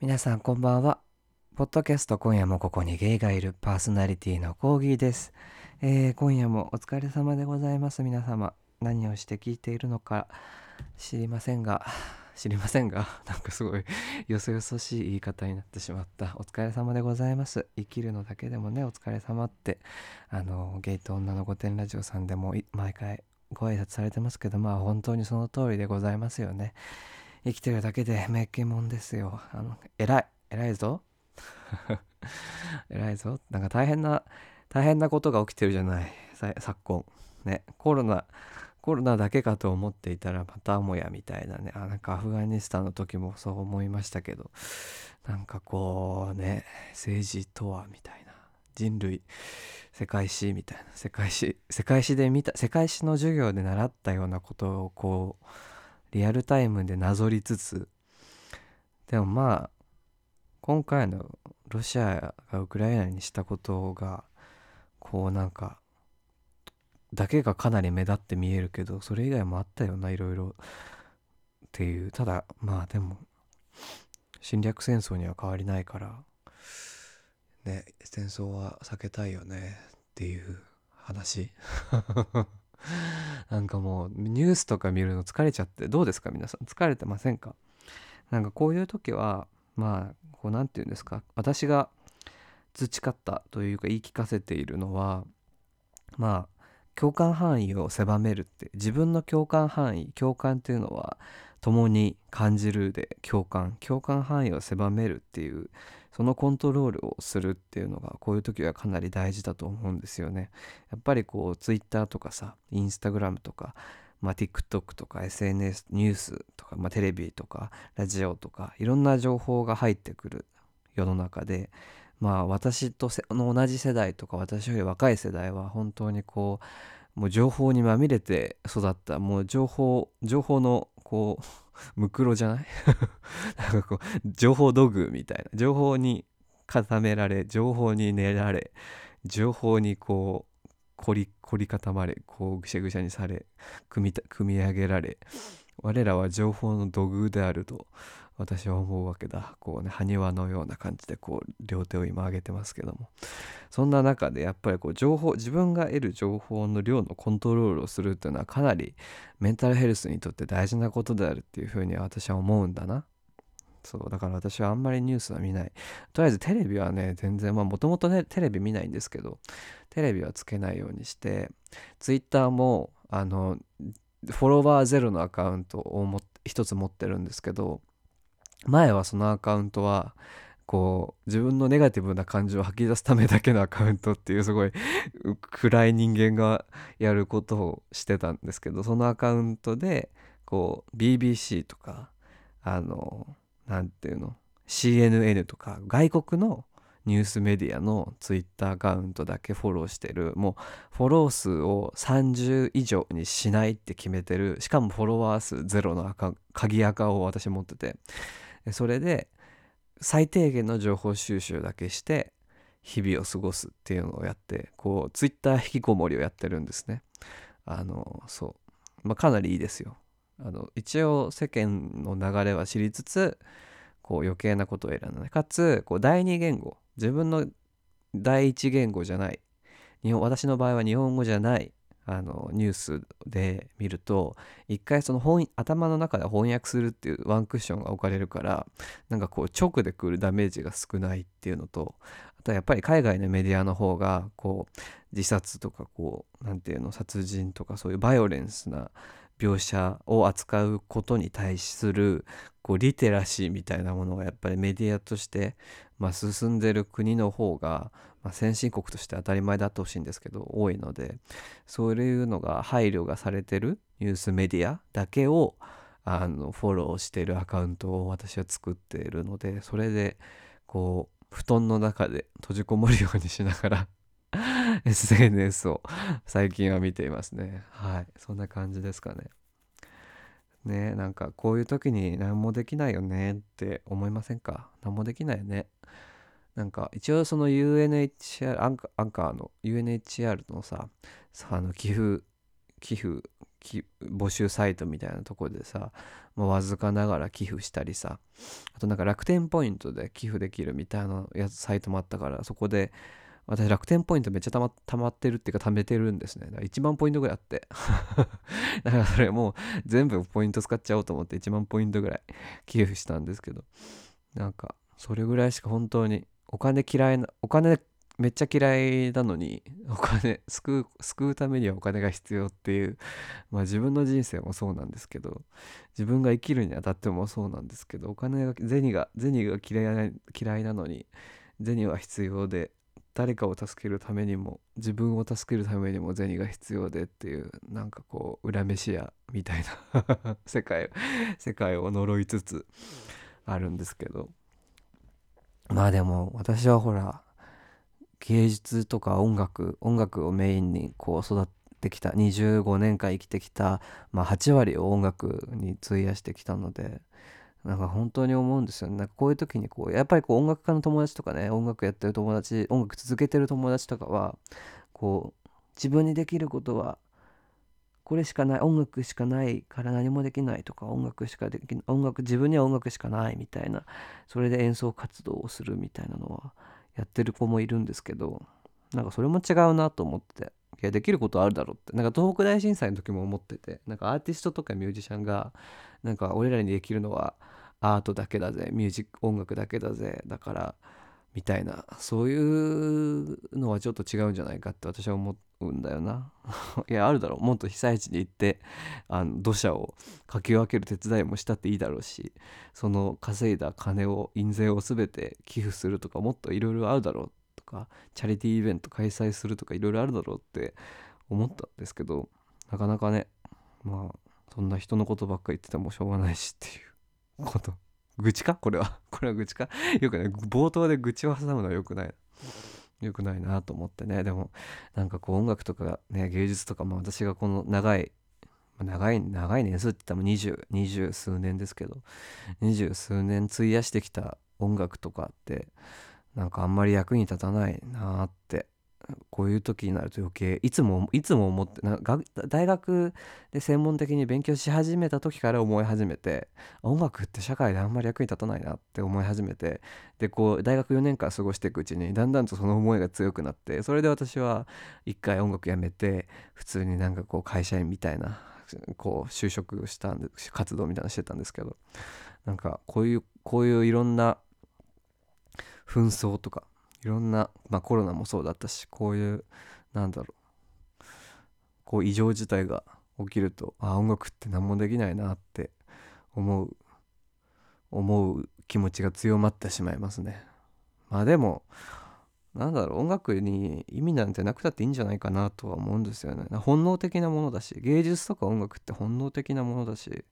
皆さんこんばんは。ポッドキャスト今夜もここにゲイがいるパーソナリティのコーギーです、えー今夜もお疲れ様でございます皆様。何をして聞いているのか知りませんが、知りませんが、なんかすごいよそよそしい言い方になってしまった。お疲れ様でございます。生きるのだけでもね、お疲れ様って、あの、ゲイと女の御殿ラジオさんでも毎回ご挨拶されてますけど、まあ本当にその通りでございますよね。生きてるだけでめっけもんですよ。あの、偉い。偉いぞ。偉いぞ。なんか大変な、大変なことが起きてるじゃない。昨今。ね。コロナ、コロナだけかと思っていたらまたもやみたいなね。あ、なんかアフガニスタンの時もそう思いましたけど、なんかこうね、政治とはみたいな。人類、世界史みたいな。世界史、世界史で見た、世界史の授業で習ったようなことをこう、リアルタイムでなぞりつつ。でもまあ今回のロシアがウクライナにしたことがこうなんかだけがかなり目立って見えるけどそれ以外もあったよないろいろっていう。ただまあでも侵略戦争には変わりないからね戦争は避けたいよねっていう話。なんかもうニュースとか見るの疲れちゃってどうですか？皆さん。疲れてませんか？なんかこういう時はまあこうなんて言うんですか？私が培ったというか言い聞かせているのはまあ共感範囲を狭めるって自分の共感範囲共感っていうのは共に感じるで共感。共感範囲を狭めるっていうそのコントロールをするっていうのがこういう時はかなり大事だと思うんですよね。やっぱりこう Twitter とかさ Instagram とか、まあ、TikTok とか SNS ニュースとか、まあ、テレビとかラジオとかいろんな情報が入ってくる世の中でまあ私とせの同じ世代とか私より若い世代は本当にこうもう情報にまみれて育ったもう情報情報のこうムクロじゃない？なんかこう情報道具みたいな。情報に固められ情報に練られ情報にこう凝り凝り固まれこうぐしゃぐしゃにされ組み組み上げられ。我らは情報の土偶であると。私は思うわけだ。こうね埴輪のような感じでこう両手を今上げてますけども。そんな中でやっぱりこう情報自分が得る情報の量のコントロールをするっていうのはかなりメンタルヘルスにとって大事なことであるっていうふうに私は思うんだな。そうだから私はあんまりニュースは見ない。とりあえずテレビはね全然まあもともとねテレビ見ないんですけどテレビはつけないようにしてツイッターもあのフォロワーゼロのアカウントをも一つ持ってるんですけど前はそのアカウントはこう自分のネガティブな感情を吐き出すためだけのアカウントっていうすごい暗い人間がやることをしてたんですけどそのアカウントでこう BBC とかあのなんていうの CNN とか外国のニュースメディアのツイッターアカウントだけフォローしてるもうフォロー数を30以上にしないって決めてるしかもフォロワー数ゼロの鍵アカを私持ってて。それで最低限の情報収集だけして日々を過ごすっていうのをやってこうツイッター引きこもりをやってるんですね。あのそう。まあかなりいいですよ。あの一応世間の流れは知りつつこう余計なことを選ばないかつこう第二言語。自分の第一言語じゃない。日本私の場合は日本語じゃない。あのニュースで見ると一回その本頭の中で翻訳するっていうワンクッションが置かれるからなんかこう直でくるダメージが少ないっていうのとあとはやっぱり海外のメディアの方がこう自殺とかこう何て言うの殺人とかそういうバイオレンスな描写を扱うことに対するこうリテラシーみたいなものがやっぱりメディアとして、まあ、進んでる国の方が、まあ、先進国として当たり前だってほしいんですけど多いのでそういうのが配慮がされてるニュースメディアだけをあのフォローしてるアカウントを私は作っているのでそれでこう布団の中で閉じこもるようにしながら SNS を最近は見ていますね。はい。そんな感じですかね。ねなんかこういう時に何もできないよねって思いませんか？何もできないよね。なんか一応その UNHR アンカーの UNHR のさあの寄付寄付募集サイトみたいなところでさ、まあ、わずかながら寄付したりさあとなんか楽天ポイントで寄付できるみたいなやつサイトもあったからそこで私楽天ポイントめっちゃたまたまってるっていうか貯めてるんですね。だから1万ポイントぐらいあって。だからそれもう全部ポイント使っちゃおうと思って1万ポイントぐらい 寄付したんですけど。なんかそれぐらいしか本当にお金嫌いなお金めっちゃ嫌いなのにお金救う救うためにはお金が必要っていうまあ自分の人生もそうなんですけど自分が生きるにあたってもそうなんですけどお金が銭が銭が嫌い嫌いなのに銭は必要で誰かを助けるためにも自分を助けるためにも銭が必要でっていうなんかこう裏飯屋みたいな 世界世界を呪いつつあるんですけど。まあでも私はほら芸術とか音楽音楽をメインにこう育ってきた25年間生きてきた、まあ、8割を音楽に費やしてきたのでなんか本当に思うんですよね。なんかこういう時にこうやっぱりこう音楽家の友達とかね音楽やってる友達音楽続けてる友達とかはこう自分にできることはこれしかない音楽しかないから何もできないとか音楽しかできない音楽自分には音楽しかないみたいなそれで演奏活動をするみたいなのはやってる子もいるんですけどなんかそれも違うなと思っていやできることあるだろうってなんか東北大震災の時も思っててなんかアーティストとかミュージシャンがなんか俺らにできるのはアートだけだぜミュージック音楽だけだぜだからみたいなそういうのはちょっと違うんじゃないかって私は思うんだよな。いやあるだろう。もっと被災地に行ってあの土砂をかき分ける手伝いもしたっていいだろうしその稼いだ金を印税を全て寄付するとかもっといろいろあるだろうとかチャリティーイベント開催するとかいろいろあるだろうって思ったんですけどなかなかねまあそんな人のことばっか言っててもしょうがないしっていう。こと。愚痴か？これは。これは愚痴か？よくね冒頭で愚痴を挟むのはよくないよくないなと思ってね。でもなんかこう音楽とかね芸術とかも私がこの長い長い長い年数って言ったら20 20数年ですけど二十数年費やしてきた音楽とかってなんかあんまり役に立たないなってこういう時になると余計いつもいつも思ってな大学で専門的に勉強し始めた時から思い始めて音楽って社会であんまり役に立たないなって思い始めてでこう大学4年間過ごしていくうちにだんだんとその思いが強くなってそれで私は一回音楽やめて普通になんかこう会社員みたいなこう就職したんで活動みたいなのしてたんですけどなんかこういうこういういろんな紛争とかいろんな、まあ、コロナもそうだったしこういうなんだろうこう異常事態が起きるとああ音楽って何もできないなって思う思う気持ちが強まってしまいますね。まあでもなんだろう音楽に意味なんてなくたっていいんじゃないかなとは思うんですよね。本能的なものだし芸術とか音楽って本能的なものだし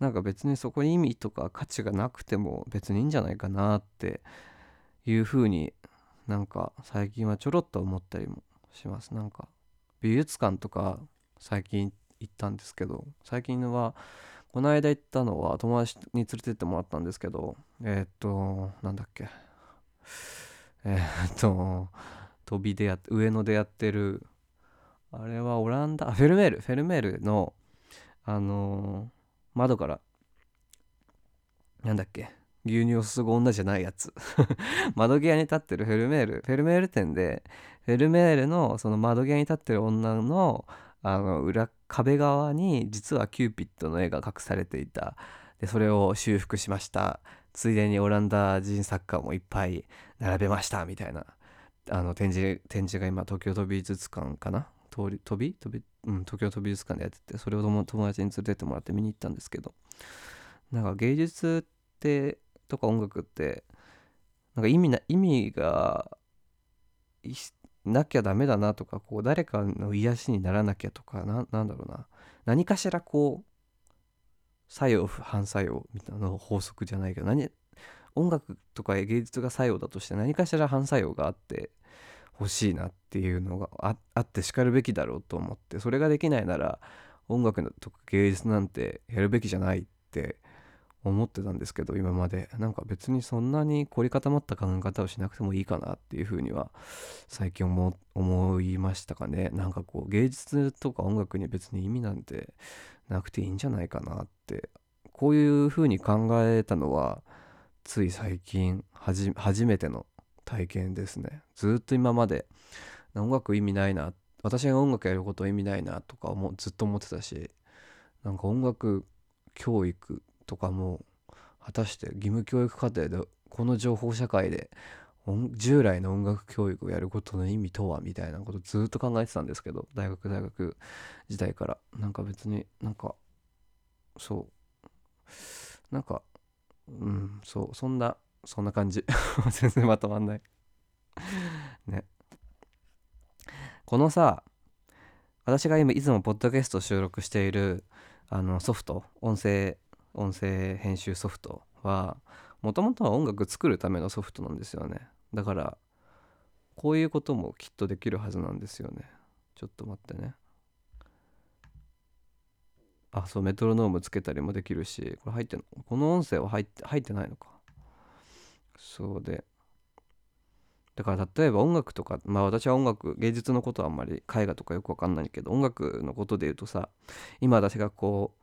なんか別にそこに意味とか価値がなくても別にいいんじゃないかなっていうふうになんか最近はちょろっと思ったりもします。なんか美術館とか最近行ったんですけど最近はこの間行ったのは友達に連れてってもらったんですけどえ、っとなんだっけ。え、っと都美でや上野でやってるあれはオランダフェルメールフェルメールのあの、窓からなんだっけ。牛乳を注ぐ女じゃないやつ。窓際に立ってるフェルメール。フェルメール展でフェルメールのその窓際に立ってる女のあの裏壁側に実はキューピッドの絵が隠されていた。でそれを修復しました。ついでにオランダ人作家もいっぱい並べました。みたいな。あの展示展示が今東京都美術館かな？通り飛び？飛び、うん、東京都美術館でやっててそれを友達に連れてってもらって見に行ったんですけど。なんか芸術ってとか音楽ってなんか意味な意味がなきゃダメだなとかこう誰かの癒しにならなきゃとかななんだろうな。何かしらこう作用反作用みたいなの法則じゃないけど何音楽とか芸術が作用だとして何かしら反作用があってほしいなっていうのがあってしかるべきだろうと思ってそれができないなら音楽とか芸術なんてやるべきじゃないって思ってたんですけど今まで。なんか別にそんなに凝り固まった考え方をしなくてもいいかなっていうふうには最近思思いましたかね。なんかこう芸術とか音楽に別に意味なんてなくていいんじゃないかなってこういうふうに考えたのはつい最近初めての体験ですね。ずっと今まで音楽意味ないな私が音楽やること意味ないなとかもずっと思ってたしなんか音楽教育とかも果たして義務教育課程でこの情報社会で従来の音楽教育をやることの意味とはみたいなことずっと考えてたんですけど大学大学時代からなんか別になんかそうなんかうんそうそんなそんな感じ。全然まとまんない。ね。このさ私が今いつもポッドキャスト収録しているあのソフト音声音声編集ソフトはもともとは音楽作るためのソフトなんですよね。だからこういうこともきっとできるはずなんですよね。ちょっと待ってね。あそうメトロノームつけたりもできるしこれ入ってんの？この音声は入って入ってないのか。そうで。だから例えば音楽とかまあ私は音楽芸術のことはあんまり絵画とかよくわかんないけど音楽のことで言うとさ今私がこう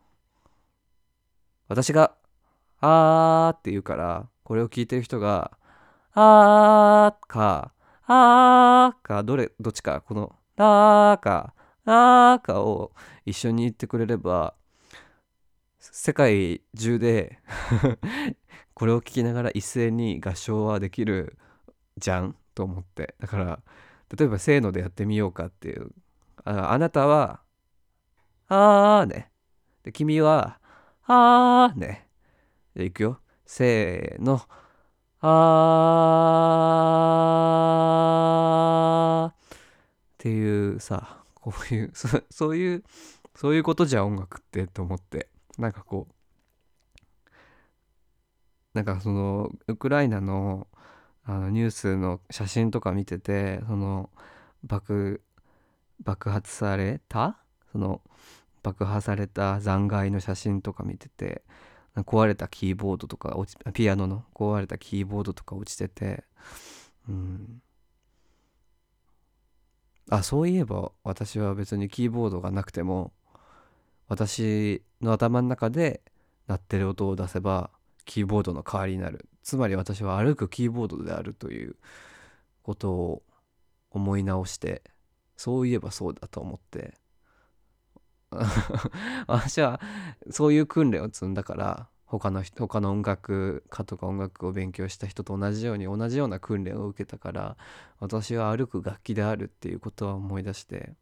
私が「あー」って言うからこれを聞いてる人が「あー」か「あー」かどれどっちかこの「あー」か「あー」かを一緒に言ってくれれば世界中で これを聞きながら一斉に合唱はできるじゃんと思って。だから例えばせーのでやってみようかっていう。ああなたはあーね。で君はあーね。じゃあいくよ。せーの。あーっていうさ、こういう、そそういう、そういうことじゃ音楽ってと思って、なんかこう、なんかその、ウクライナのあのニュースの写真とか見てて、その、爆、爆発された？その爆破された残骸の写真とか見てて壊れたキーボードとか落ちピアノの壊れたキーボードとか落ちててうん。あそういえば私は別にキーボードがなくても私の頭の中で鳴ってる音を出せばキーボードの代わりになる。つまり私は歩くキーボードであるということを思い直してそういえばそうだと思って。私はそういう訓練を積んだから他の人他の音楽家とか音楽を勉強した人と同じように同じような訓練を受けたから私は歩く楽器であるっていうことは思い出して、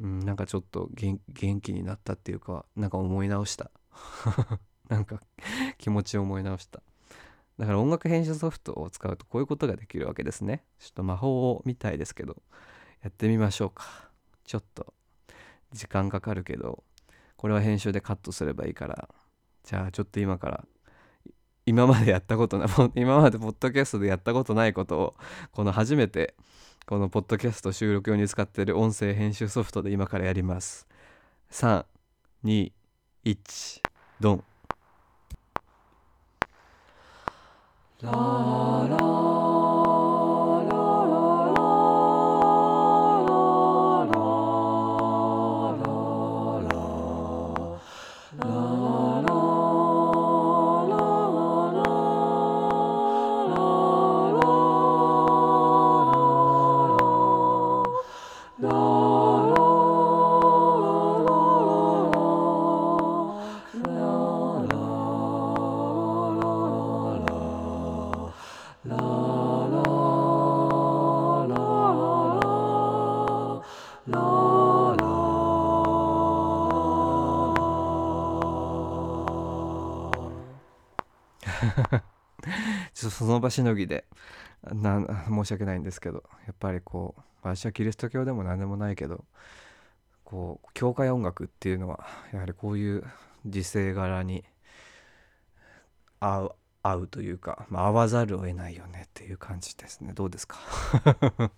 うん、なんかちょっと元気になったっていうかなんか思い直した。なんか気持ちを思い直した。だから音楽編集ソフトを使うとこういうことができるわけですね。ちょっと魔法みたいですけどやってみましょうか。ちょっと。時間かかるけどこれは編集でカットすればいいから。じゃあちょっと今から今までやったことない 今までポッドキャストでやったことないことをこの初めてこのポッドキャスト収録用に使ってる音声編集ソフトで今からやります。321ドン。ララ場しのぎでな申し訳ないんですけどやっぱりこう私はキリスト教でも何でもないけどこう教会音楽っていうのはやはりこういう時勢柄に合う合うというか、まあ、合わざるを得ないよねっていう感じですね。どうですか？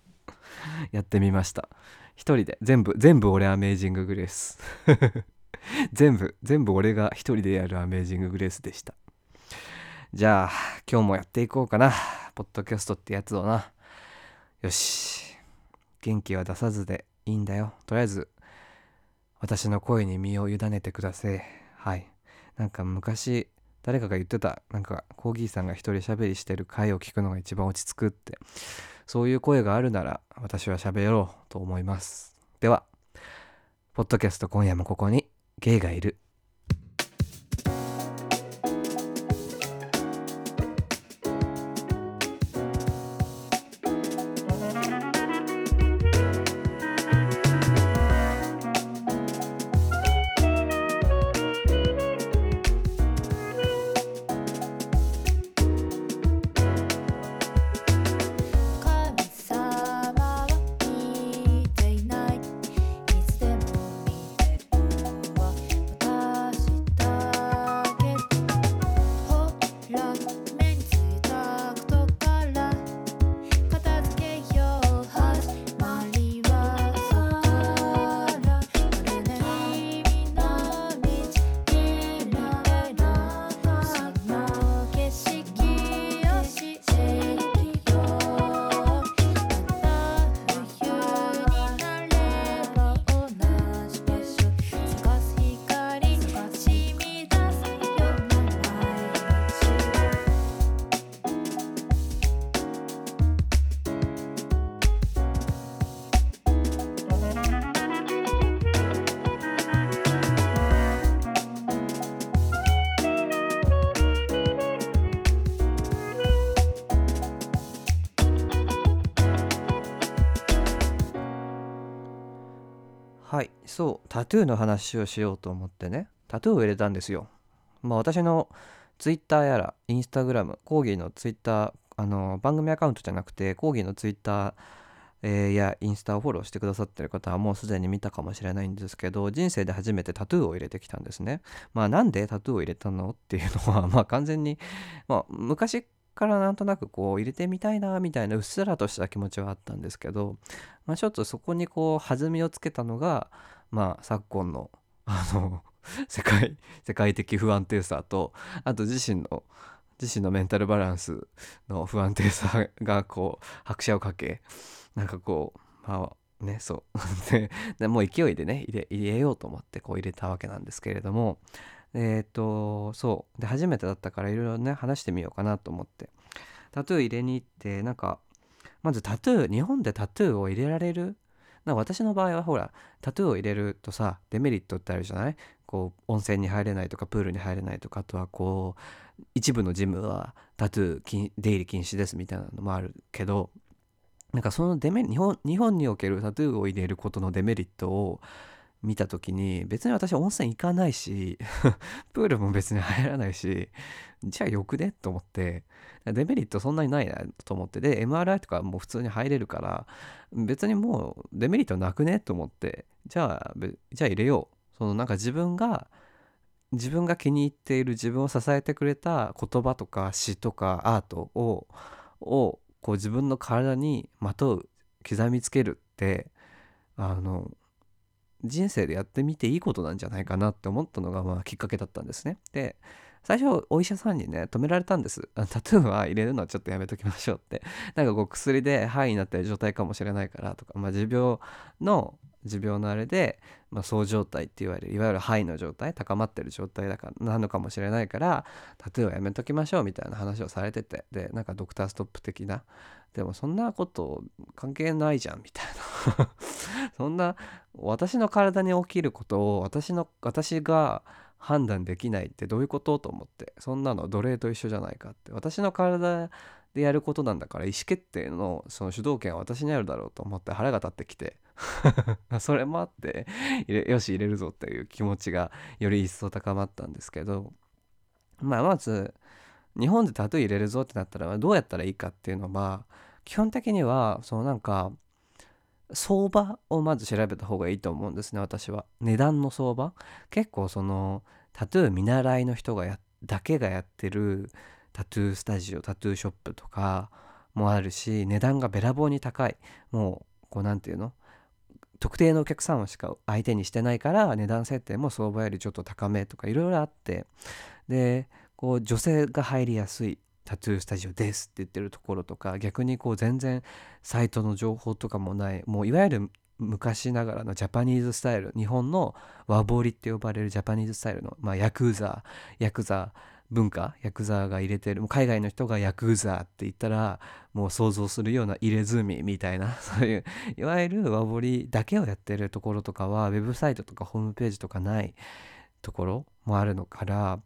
やってみました。一人で全部全部俺アメージンググレース。全部全部俺が一人でやるアメージンググレースでした。じゃあ今日もやっていこうかな。ポッドキャストってやつをな。よし。元気は出さずでいいんだよ。とりあえず私の声に身を委ねてください。はい。なんか昔誰かが言ってたなんかコーギーさんが一人喋りしてる回を聞くのが一番落ち着くってそういう声があるなら私は喋ろうと思います。ではポッドキャスト今夜もここにゲイがいる。そうタトゥーの話をしようと思ってね。タトゥーを入れたんですよ。まあ私のツイッターやらインスタグラムコーギーのツイッターあの番組アカウントじゃなくてコーギーのツイッター、えーやインスタをフォローしてくださってる方はもうすでに見たかもしれないんですけど人生で初めてタトゥーを入れてきたんですね。まあなんでタトゥーを入れたの？っていうのは まあ完全にまあ昔からなんとなくこう入れてみたいなみたいなうっすらとした気持ちはあったんですけど、まあ、ちょっとそこにこう弾みをつけたのがまあ昨今のあの 世界世界的不安定さとあと自身の自身のメンタルバランスの不安定さがこう拍車をかけなんかこうまあねそう。でもう勢いでね入れ入れようと思ってこう入れたわけなんですけれどもえーっとそう。で初めてだったからいろいろね話してみようかなと思って。タトゥー入れに行ってなんかまずタトゥー日本でタトゥーを入れられるな私の場合はほらタトゥーを入れるとさデメリットってあるじゃない？こう温泉に入れないとかプールに入れないとかあとはこう一部のジムはタトゥー出入り禁止ですみたいなのもあるけどなんかそのデメ日本日本におけるタトゥーを入れることのデメリットを見た時に別に私温泉行かないし プールも別に入らないしじゃあよくねと思ってデメリットそんなにないなと思ってで MRI とかもう普通に入れるから別にもうデメリットなくねと思ってじゃあじゃあ入れようそのなんか自分が自分が気に入っている自分を支えてくれた言葉とか詩とかアートををこう自分の体にまとう刻みつけるってあの人生でやってみていいことなんじゃないかなって思ったのがまあきっかけだったんですね。で最初お医者さんにね止められたんです。タトゥーは入れるのはちょっとやめときましょうって。なんかこう薬で肺になってる状態かもしれないからとか、まあ、持病の持病のあれで、まあ、そう状態って言われるいわゆる肺の状態高まってる状態だからなのかもしれないからタトゥーはやめときましょうみたいな話をされてて。でなんかドクターストップ的な。でもそんなこと関係ないじゃんみたいな。そんな私の体に起きることを私の私が判断できないってどういうことと思ってそんなの奴隷と一緒じゃないかって。私の体でやることなんだから意思決定のその主導権は私にあるだろうと思って腹が立ってきて それもあってよし入れるぞっていう気持ちがより一層高まったんですけどまあまず日本でタトゥー入れるぞってなったらどうやったらいいかっていうのは基本的にはそのなんか相場をまず調べた方がいいと思うんですね私は。値段の相場。結構そのタトゥー見習いの人がやだけがやってるタトゥースタジオタトゥーショップとかもあるし値段がべらぼうに高い。もうこうなんていうの？特定のお客さんをしか相手にしてないから値段設定も相場よりちょっと高めとかいろいろあって。でこう女性が入りやすい。タトゥースタジオですって言ってるところとか逆にこう全然サイトの情報とかもないもういわゆる昔ながらのジャパニーズスタイル日本の和彫りって呼ばれるジャパニーズスタイルの、まあ、ヤクザヤクザ文化ヤクザが入れてる海外の人がヤクザって言ったらもう想像するような入れ墨みたいな そういういわゆる和彫りだけをやってるところとかはウェブサイトとかホームページとかないところもあるのから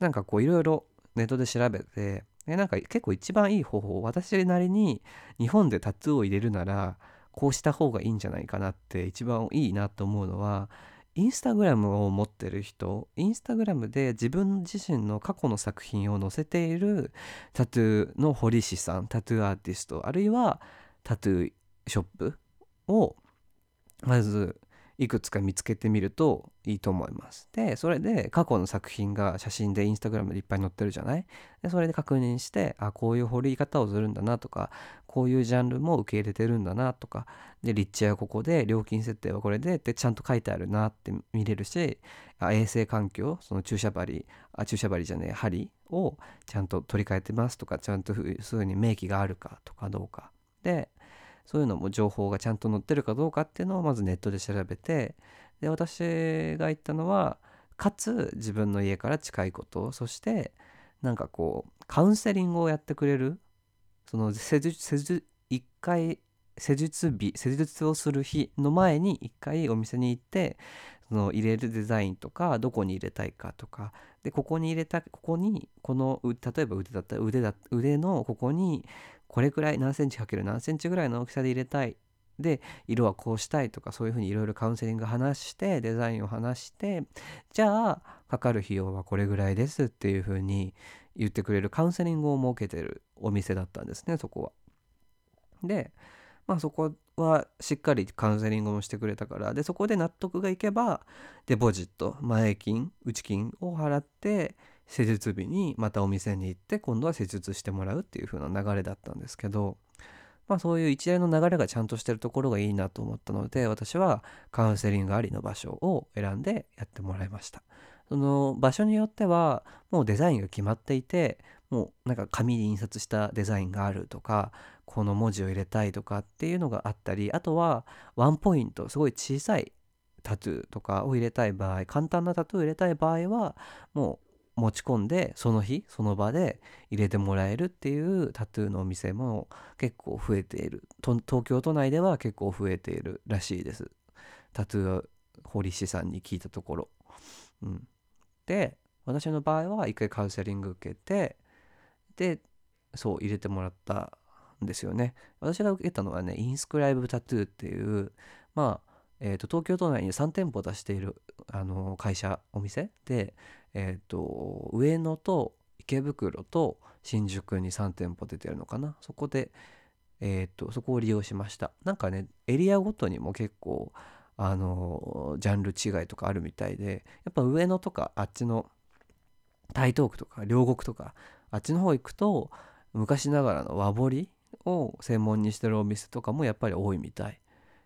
なんかこういろいろネットで調べてえなんか結構一番いい方法私なりに日本でタトゥーを入れるならこうした方がいいんじゃないかなって一番いいなと思うのはインスタグラムを持ってる人インスタグラムで自分自身の過去の作品を載せているタトゥーの堀師さんタトゥーアーティストあるいはタトゥーショップをまずいくつか見つけてみるといいと思います。で、それで過去の作品が写真でインスタグラムでいっぱい載ってるじゃない？で、それで確認して、あ、こういう掘り方をするんだなとか、こういうジャンルも受け入れてるんだなとか、で、立地はここで、料金設定はこれで、ってちゃんと書いてあるなって見れるし、あ衛生環境、その注射針、あ、注射針じゃねえ、針をちゃんと取り替えてますとか、ちゃんとそういうふうに明記があるかとかどうか。で、そういうのも情報がちゃんと載ってるかどうかっていうのをまずネットで調べてで私が言ったのはかつ自分の家から近いことそしてなんかこうカウンセリングをやってくれるその施術施術一回施術日施術をする日の前に一回お店に行ってその入れるデザインとかどこに入れたいかとかでここに入れたここにこの例えば腕だったら腕だ腕のここにこれくらい何センチかける何センチぐらいの大きさで入れたいで色はこうしたいとかそういうふうにいろいろカウンセリング話してデザインを話してじゃあかかる費用はこれぐらいですっていうふうに言ってくれるカウンセリングを設けてるお店だったんですねそこは。でまあそこはしっかりカウンセリングもしてくれたからでそこで納得がいけばデポジット前金内金を払って施術日にまたお店に行って今度は施術してもらうっていう風な流れだったんですけどまあそういう一連の流れがちゃんとしてるところがいいなと思ったので私はカウンセリングありの場所を選んでやってもらいました。その場所によってはもうデザインが決まっていてもうなんか紙に印刷したデザインがあるとかこの文字を入れたいとかっていうのがあったりあとはワンポイントすごい小さいタトゥーとかを入れたい場合簡単なタトゥーを入れたい場合はもう持ち込んでその日その場で入れてもらえるっていうタトゥーのお店も結構増えている。東京都内では結構増えているらしいです。タトゥー堀師さんに聞いたところ、うん、で私の場合は一回カウンセリング受けてでそう入れてもらったんですよね。私が受けたのはねインスクライブタトゥーっていうまあえー、と東京都内に3店舗出しているあの会社お店で、えー、と上野と池袋と新宿に3店舗出てるのかな？そこで、えー、とそこを利用しました。なんかねエリアごとにも結構あのジャンル違いとかあるみたいでやっぱ上野とかあっちの台東区とか両国とかあっちの方行くと昔ながらの和彫りを専門にしてるお店とかもやっぱり多いみたい。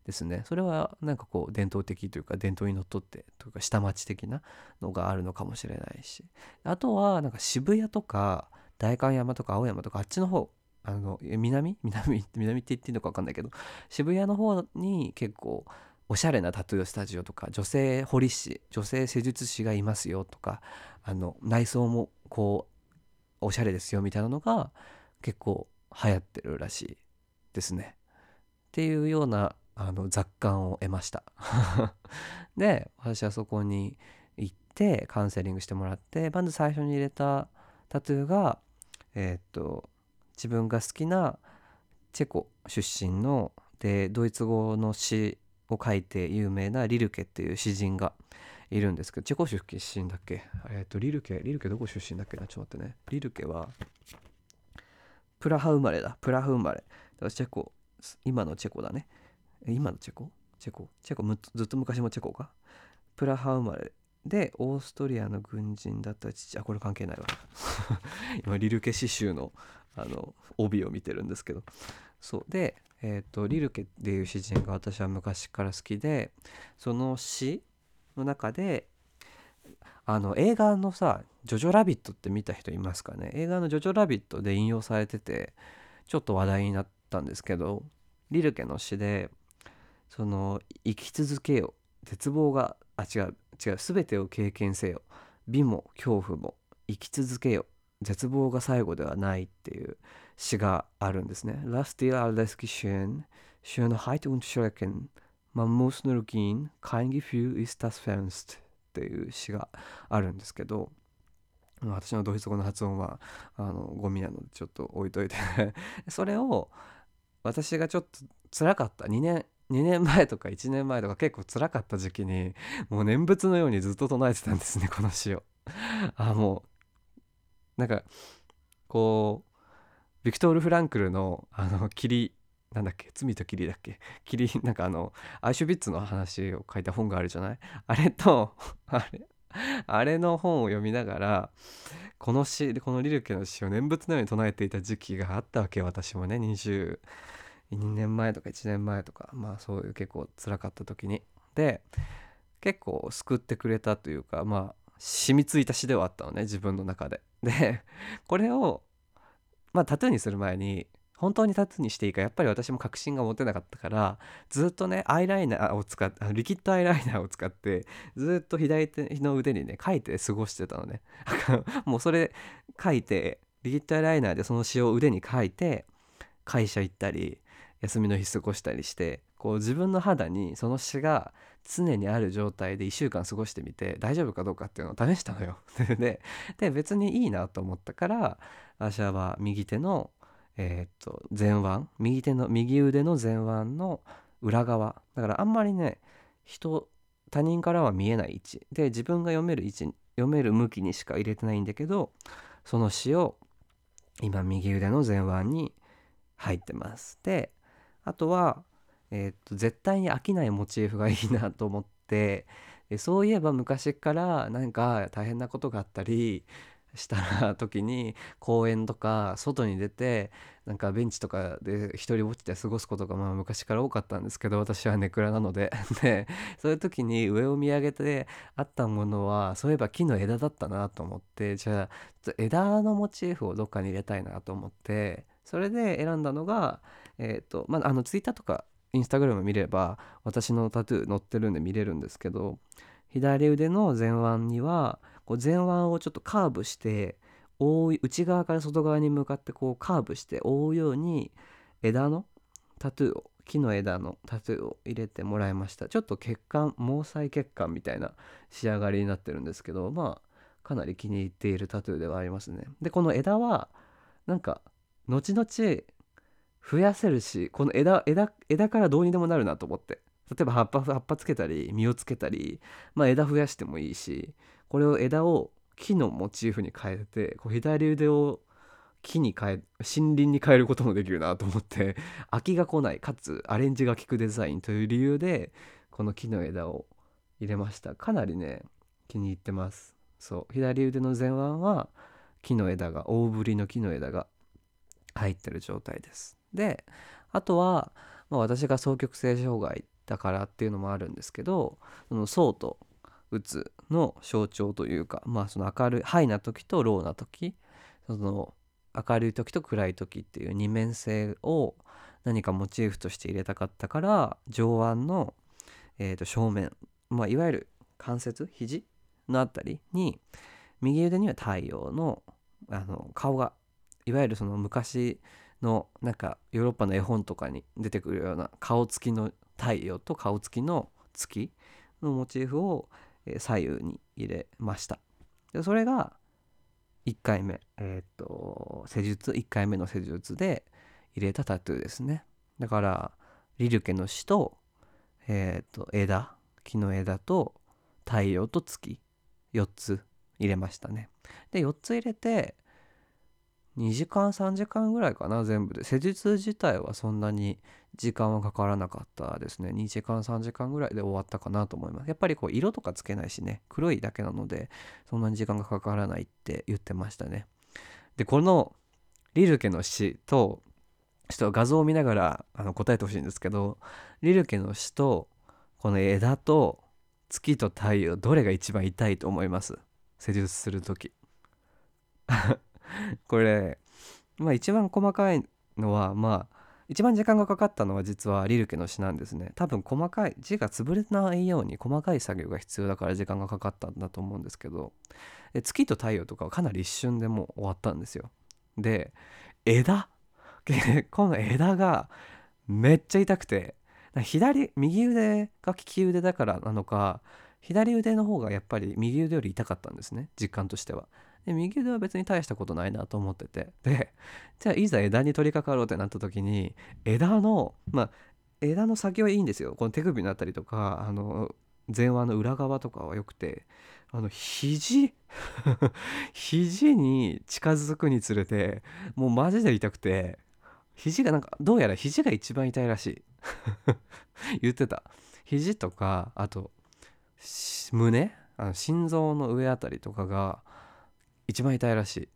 ですね。それはなんかこう伝統的というか伝統にのっとってというか下町的なのがあるのかもしれないし。あとはなんか渋谷とか代官山とか青山とかあっちの方あの南？南？南って言っていいのか分かんないけど渋谷の方に結構おしゃれなタトゥースタジオとか女性彫り師女性施術師がいますよとかあの内装もこうおしゃれですよみたいなのが結構流行ってるらしいですね。っていうようなあの雑感を得ました。で私はそこに行ってカウンセリングしてもらってまず最初に入れたタトゥーがえー、っと自分が好きなチェコ出身のでドイツ語の詩を書いて有名なリルケっていう詩人がいるんですけどチェコ出身だっけ？えー、っとリルケリルケどこ出身だっけな？ちょっと待ってね。リルケはプラハ生まれだ。プラハ生まれ。だからチェコ今のチェコだね。今のチェコ？チェコ？チェコずっと昔もチェコか？プラハ生まれでオーストリアの軍人だった父あこれ関係ないわ。今リルケ刺繍のあの帯を見てるんですけど。そう。でえっ、ー、とリルケっていう詩人が私は昔から好きでその詩の中であの映画のさ「ジョジョラビット」って見た人いますかね？映画の「ジョジョラビット」で引用されててちょっと話題になったんですけどリルケの詩でその生き続けよ絶望があ違う違う全てを経験せよ。美も恐怖も生き続けよ絶望が最後ではないっていう詩があるんですね。Lass dir alles geschehen, Schönheit und Schrecken, man muss nur gehen, kein Gefühl ist das fernst. っていう詩があるんですけど私のドイツ語の発音はあのゴミなのでちょっと置いといて。それを私がちょっと辛かった。2年2年前とか1年前とか結構辛かった時期にもう念仏のようにずっと唱えてたんですねこの詩を。あもうなんかこうビクトール・フランクルのあの霧なんだっけ罪と霧だっけ？霧なんかあのアイシュビッツの話を書いた本があるじゃない？あれとあれあれの本を読みながらこの詩このリルケの詩を念仏のように唱えていた時期があったわけ私もね2年前とか1年前とかまあそういう結構辛かった時に。で結構救ってくれたというかまあ染みついた詩ではあったのね自分の中で。でこれをまあタトゥーにする前に本当にタトゥーにしていいかやっぱり私も確信が持てなかったからずっとねアイライナーを使ってリキッドアイライナーを使ってずっと左手の腕にね書いて過ごしてたのね。もうそれ書いてリキッドアイライナーでその詩を腕に書いて会社行ったり休みの日過ごしたりしてこう自分の肌にその詩が常にある状態で1週間過ごしてみて大丈夫かどうかっていうのを試したのよ。でで別にいいなと思ったから私は右手のえーっと前腕右手の右腕の前腕の裏側。だからあんまりね人他人からは見えない位置。で自分が読める位置読める向きにしか入れてないんだけどその詩を今右腕の前腕に入ってます。であとは、えーと絶対に飽きないモチーフがいいなと思ってでそういえば昔からなんか大変なことがあったりした時に公園とか外に出てなんかベンチとかで一人ぼっちで過ごすことがまあ昔から多かったんですけど私はネクラなので。でそういう時に上を見上げてあったものはそういえば木の枝だったなと思ってじゃあ枝のモチーフをどっかに入れたいなと思ってそれで選んだのがえっ、とまああのツイッターとかインスタグラム見れば私のタトゥー載ってるんで見れるんですけど左腕の前腕にはこう前腕をちょっとカーブして覆い内側から外側に向かってこうカーブして覆うように枝のタトゥーを木の枝のタトゥーを入れてもらいました。ちょっと血管毛細血管みたいな仕上がりになってるんですけどまあかなり気に入っているタトゥーではありますね。でこの枝はなんか後々増やせるしこの枝枝枝からどうにでもなるなと思って。例えば葉っぱ葉っぱつけたり実をつけたり、まあ、枝増やしてもいいしこれを枝を木のモチーフに変えてこう左腕を木に変え森林に変えることもできるなと思って飽きが来ないかつアレンジが効くデザインという理由でこの木の枝を入れました。かなりね気に入ってます。そう。左腕の前腕は木の枝が大ぶりの木の枝が入ってる状態です。であとは、まあ、私が双極性障害だからっていうのもあるんですけどその層とうつの象徴というかまあその明るいハイな時とローな時その明るい時と暗い時っていう二面性を何かモチーフとして入れたかったから上腕の、えーと正面、まあ、いわゆる関節肘のあたりに右腕には太陽のあの顔がいわゆるその昔のなんかヨーロッパの絵本とかに出てくるような顔つきの太陽と顔つきの月のモチーフを左右に入れました。でそれが1回目。えーと施術1回目の施術で入れたタトゥーですね。だからリルケの死と,、えーと枝。木の枝と太陽と月。4つ入れましたね。で4つ入れて2時間3時間ぐらいかな全部で。施術自体はそんなに時間はかからなかったですね。2時間3時間ぐらいで終わったかなと思います。やっぱりこう色とかつけないしね黒いだけなのでそんなに時間がかからないって言ってましたね。でこのリルケの詩とちょっと画像を見ながらあの答えてほしいんですけどリルケの詩とこの枝と月と太陽どれが一番痛いと思います？施術する時。これまあ一番細かいのはまあ一番時間がかかったのは実はリルケの詩なんですね。多分細かい字が潰れないように細かい作業が必要だから時間がかかったんだと思うんですけどで月と太陽とかはかなり一瞬でもう終わったんですよ。で枝？この枝がめっちゃ痛くて左右腕が利き腕だからなのか左腕の方がやっぱり右腕より痛かったんですね実感としては。で右腕は別に大したことないなと思ってて。で じゃあいざ枝に取り掛かろうってなった時に枝のまあ枝の先はいいんですよ。この手首のあたりとかあの前腕の裏側とかは良くて。あの肘？肘に近づくにつれてもうマジで痛くて肘がなんかどうやら肘が一番痛いらしい。言ってた。肘とかあと胸？あの心臓の上あたりとかが一番痛いらしい、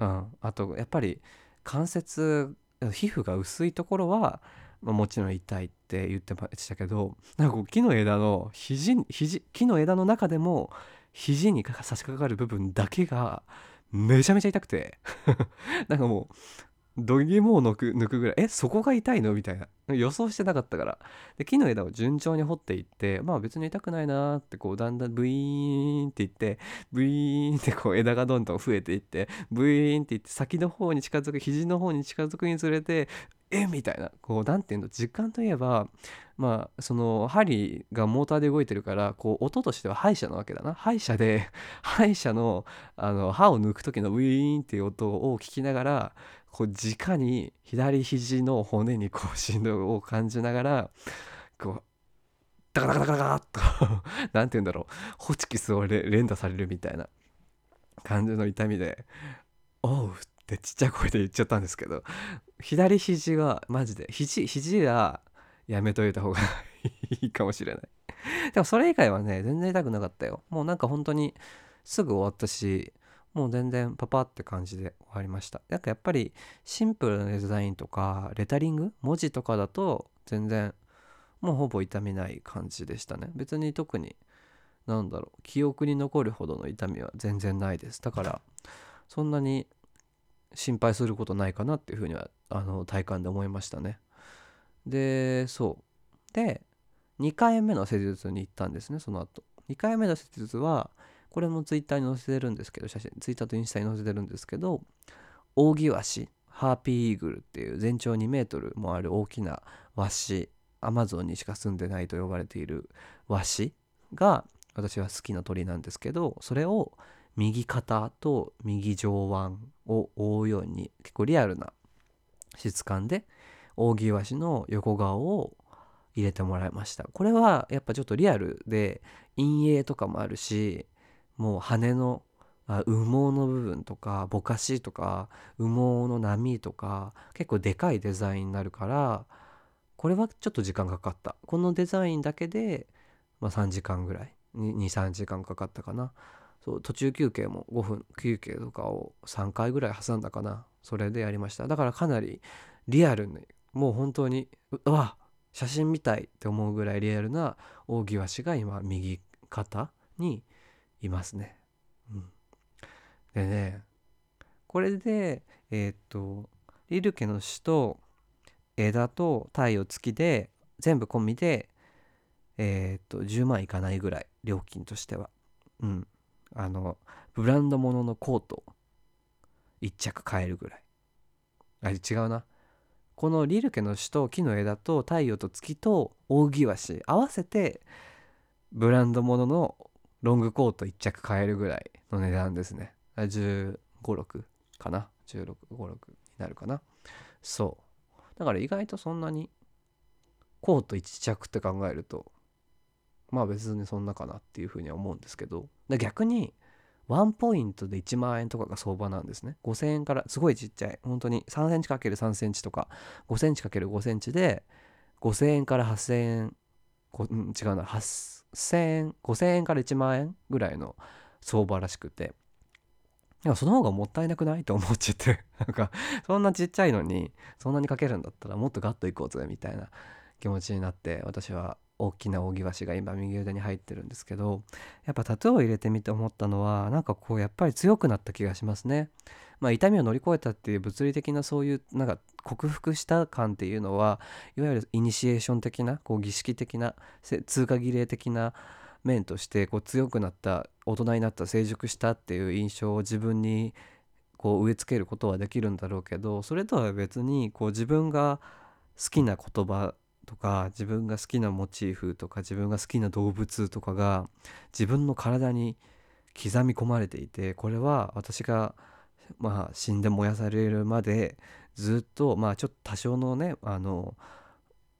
うん、あとやっぱり関節皮膚が薄いところは、まあ、もちろん痛いって言ってましたけどなんか木の枝の肘肘木の枝の中でも肘に差し掛かる部分だけがめちゃめちゃ痛くて。なんかもうどぎもを抜く抜くぐらいえそこが痛いの？みたいな。予想してなかったから。で木の枝を順調に掘っていってまあ別に痛くないなってこうだんだんブイーンっていってブイーンってこう枝がどんどん増えていってブイーンっていって先の方に近づく肘の方に近づくにつれてえみたいな。こうなんていうの実感といえばまあその針がモーターで動いてるからこう音としては歯医者なわけだな。歯医者で歯医者のあの歯を抜く時のウィーンっていう音を聞きながらこう直に左肘の骨にこう振動を感じながらこうダカダカダカダカッと なんて言うんだろう。ホチキスを連打されるみたいな感じの痛みで「おう」ってちっちゃい声で言っちゃったんですけど左肘はマジで。肘肘はやめといた方が いいかもしれない。でもそれ以外はね全然痛くなかったよ。もうなんか本当にすぐ終わったしもう全然パパって感じで終わりました。なんかやっぱりシンプルなデザインとかレタリング文字とかだと全然もうほぼ痛みない感じでしたね。別に特になんだろう記憶に残るほどの痛みは全然ないです。だからそんなに心配することないかなっていうふうにはあの体感で思いましたね。でそう。で2回目の施術に行ったんですねその後。2回目の施術はこれもツイッターに載せてるんですけど写真ツイッターとインスタに載せてるんですけどオオギワシハーピーイーグルっていう全長2メートルもある大きなワシアマゾンにしか住んでないと呼ばれているワシが私は好きな鳥なんですけどそれを右肩と右上腕を覆うように結構リアルな質感でオオギワシの横顔を入れてもらいました。これはやっぱちょっとリアルで陰影とかもあるしもう羽の羽毛の部分とかぼかしとか羽毛の波とか結構でかいデザインになるからこれはちょっと時間かかった。このデザインだけで、まあ、3時間ぐらい23時間かかったかな。そう途中休憩も5分休憩とかを3回ぐらい挟んだかなそれでやりましただからかなりリアルにもう本当にうわ写真みたいって思うぐらいリアルな大際氏が今右肩にいますね。うん、でねこれでえーっとリルケの詩と枝と太陽付きで全部込みでえーっと10万いかないぐらい料金としては。うん。あのブランド物ののコート1着買えるぐらい。あれ違うな。このリルケの詩と木の枝と太陽と月と大際し合わせてブランド物のロングコート1着買えるぐらいの値段ですね。1 5 6かな？16、5、6になるかな？そう。だから意外とそんなにコート1着って考えるとまあ別にそんなかなっていうふうには思うんですけど。逆にワンポイントで1万円とかが相場なんですね。5000円からすごいちっちゃい。本当に3センチ ×3 センチとか5センチ ×5 センチで5000円から8000円違うな。8000円5000円から1万円ぐらいの相場らしくて。その方がもったいなくないと思っちゃって。なんかそんなちっちゃいのにそんなにかけるんだったらもっとガッといこうぜみたいな気持ちになって私は大きな扇橋が今右腕に入ってるんですけどやっぱタトゥーを入れてみて思ったのはなんかこうやっぱり強くなった気がしますね。まあ、痛みを乗り越えたっていう物理的なそういうなんか克服した感っていうのはいわゆるイニシエーション的なこう儀式的な通過儀礼的な面としてこう強くなった大人になった成熟したっていう印象を自分にこう植え付けることはできるんだろうけどそれとは別にこう自分が好きな言葉とか自分が好きなモチーフとか自分が好きな動物とかが自分の体に刻み込まれていてこれは私がまあ死んで燃やされるまでずっとまあちょっと多少のねあの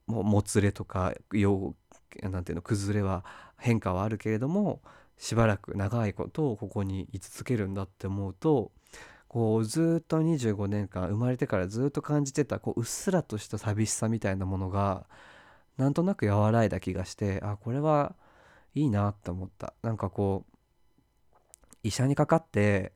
もつれとかよなんていうの崩れは変化はあるけれどもしばらく長いことをここに居続けるんだって思うとこうずっと25年間生まれてからずっと感じてたこううっすらとした寂しさみたいなものがなんとなく和らいだ気がしてあこれはいいなって思った。なんかこう医者にかかって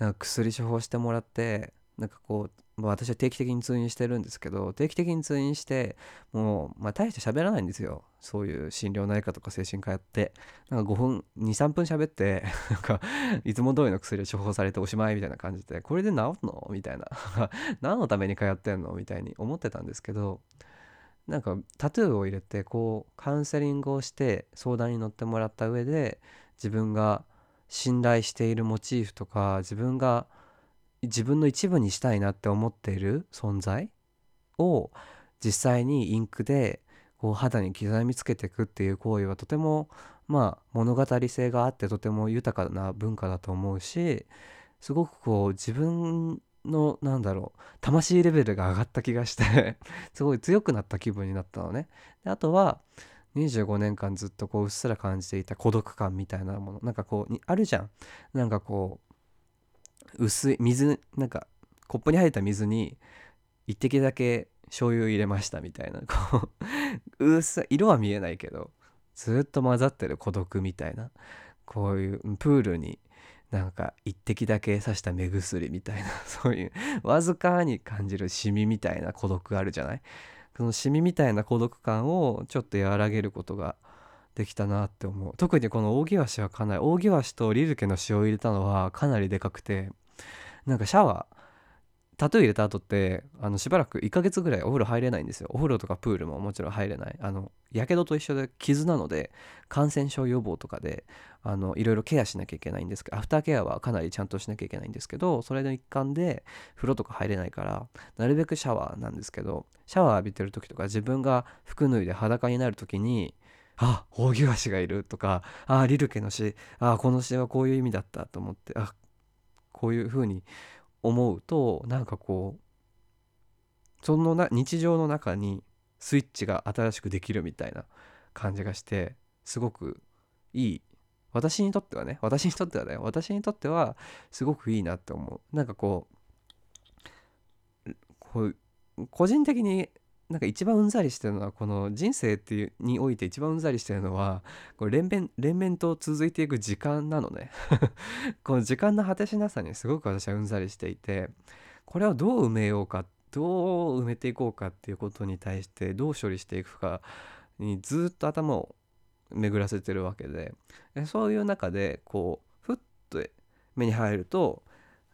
なんか薬処方してもらってなんかこう、まあ、私は定期的に通院してるんですけど定期的に通院してもう、まあ、大して喋らないんですよ。そういう心療内科とか精神科やって。なんか5分23分喋って なんかいつも通りの薬を処方されておしまいみたいな感じでこれで治るの？みたいな。何のために通ってんの？みたいに思ってたんですけどなんかタトゥーを入れてこうカウンセリングをして相談に乗ってもらった上で自分が信頼しているモチーフとか自分が自分の一部にしたいなって思っている存在を実際にインクでこう肌に刻みつけていくっていう行為はとてもまあ物語性があってとても豊かな文化だと思うしすごくこう自分のなんだろう魂レベルが上がった気がして すごい強くなった気分になったのね。であとは25年間ずっとこううっすら感じていた孤独感みたいなものなんかこうにあるじゃんなんかこう薄い水なんかコップに入った水に一滴だけ醤油入れましたみたいな。こううっすら色は見えないけどずっと混ざってる孤独みたいな。こういうプールになんか一滴だけ刺した目薬みたいな。そういうわずかに感じるシミみたいな孤独あるじゃない？そのシミみたいな孤独感をちょっと和らげることができたなって思う。特にこの扇橋はかなり扇橋とリルケの塩を入れたのはかなりでかくてなんかシャワータトゥー入れた後ってあのしばらく1ヶ月ぐらいお風呂入れないんですよ。お風呂とかプールももちろん入れない。あのやけどと一緒で傷なので感染症予防とかであのいろいろケアしなきゃいけないんですけどアフターケアはかなりちゃんとしなきゃいけないんですけどそれの一環で風呂とか入れないからなるべくシャワーなんですけどシャワー浴びてる時とか自分が服脱いで裸になる時にあ扇橋がいるとかあリルケの詩あこの詩はこういう意味だったと思ってあこういう風に思うとなんかこうそのな日常の中にスイッチが新しくできるみたいな感じがしてすごくいい。私にとってはね私にとってはね私にとってはすごくいいなって思う。なんかこう個人的になんか一番うんざりしてるのはこの人生っていうにおいて一番うんざりしてるのはこれ連綿連綿と続いていく時間なのね。この時間の果てしなさにすごく私はうんざりしていてこれをどう埋めようかどう埋めていこうかっていうことに対してどう処理していくかにずっと頭を巡らせてるわけでそういう中でこうふっと目に入ると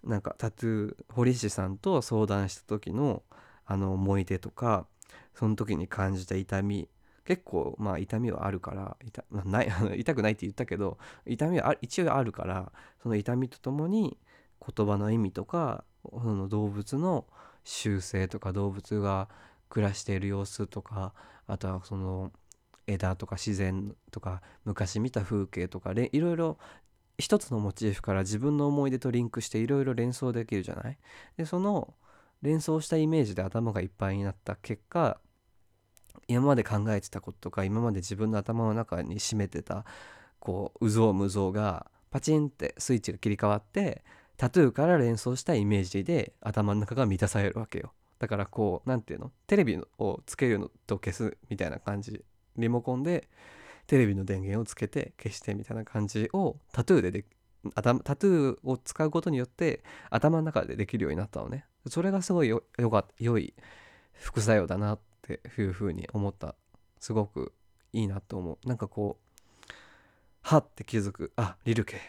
なんかタトゥー堀師さんと相談した時のあの思い出とかその時に感じた痛み。結構まあ痛みはあるから痛ない痛くないって言ったけど痛みは一応あるからその痛みとともに言葉の意味とかその動物の習性とか動物が暮らしている様子とかあとはその枝とか自然とか昔見た風景とかいろいろ一つのモチーフから自分の思い出とリンクしていろいろ連想できるじゃない？でその連想したイメージで頭がいっぱいになった結果今まで考えてたこととか今まで自分の頭の中に占めてたこう有象無象がパチンってスイッチが切り替わってタトゥーから連想したイメージで頭の中が満たされるわけよ。だからこう何ていうの？テレビをつけるのと消すみたいな感じ。リモコンでテレビの電源をつけて消してみたいな感じをタトゥーでで頭タトゥーを使うことによって頭の中でできるようになったのね。それがすごいよよか良い副作用だなっていうふうに思った。すごくいいなと思う。なんかこうはって気づく。あリルケ。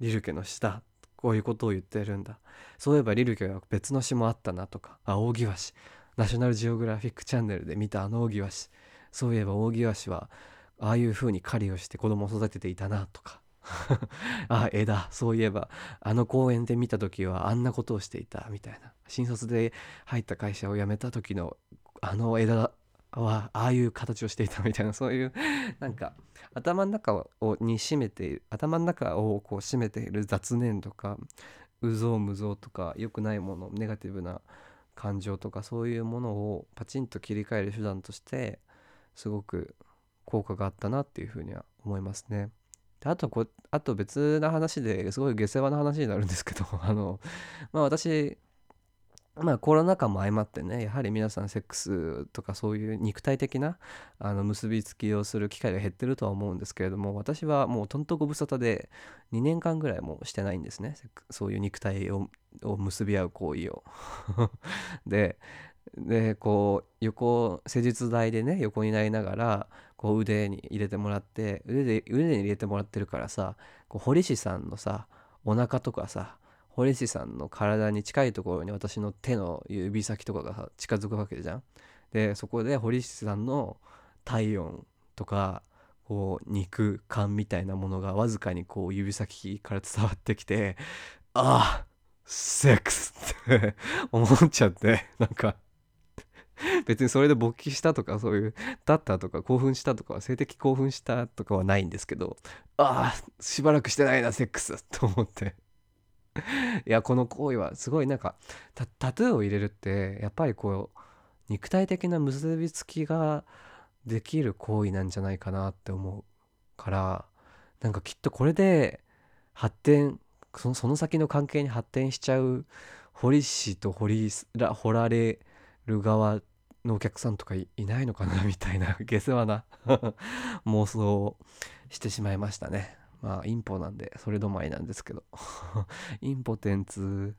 リルケの詩だこういうことを言ってるんだ。そういえばリルケは別の詩もあったなとか。あ扇ワシナショナルジオグラフィックチャンネルで見た。あの扇ワシそういえば扇ワシはああいう風に狩りをして子供を育てていたなとか。あ枝そういえばあの公園で見た時はあんなことをしていたみたいな。新卒で入った会社を辞めた時のあの枝はああいう形をしていたみたいな。そういうなんか頭の中をに占めている頭の中をこう占めている雑念とかうぞうむぞうとか良くないものネガティブな感情とかそういうものをパチンと切り替える手段としてすごく効果があったなっていうふうには思いますね。あとこあと別な話ですごい下世話な話になるんですけど あのまあ私まあコロナ禍も相まってねやはり皆さんセックスとかそういう肉体的なあの結びつきをする機会が減ってるとは思うんですけれども私はもうとんとご無沙汰で2年間ぐらいもしてないんですね。そういう肉体をを結び合う行為を。ででこう横施術台でね横になりながらこう腕に入れてもらって腕で腕に入れてもらってるからさこう堀師さんのさお腹とかさ堀師さんの体に近いところに私の手の指先とかが近づくわけじゃん。でそこで堀師さんの体温とかこう肉感みたいなものがわずかにこう指先から伝わってきてああセックスって思っちゃってなんか 別にそれで勃起したとかそういうだったとか興奮したとか性的興奮したとかはないんですけどああしばらくしてないなセックスと思って。いやこの行為はすごいなんかタトゥーを入れるってやっぱりこう肉体的な結びつきができる行為なんじゃないかなって思うからなんかきっとこれで発展そのその先の関係に発展しちゃう堀氏と堀ら掘られる側のお客さんとかいないのかなみたいな 下世話な 妄想をしてしまいましたね。まあインポなんでそれ止まりなんですけど。インポテンツ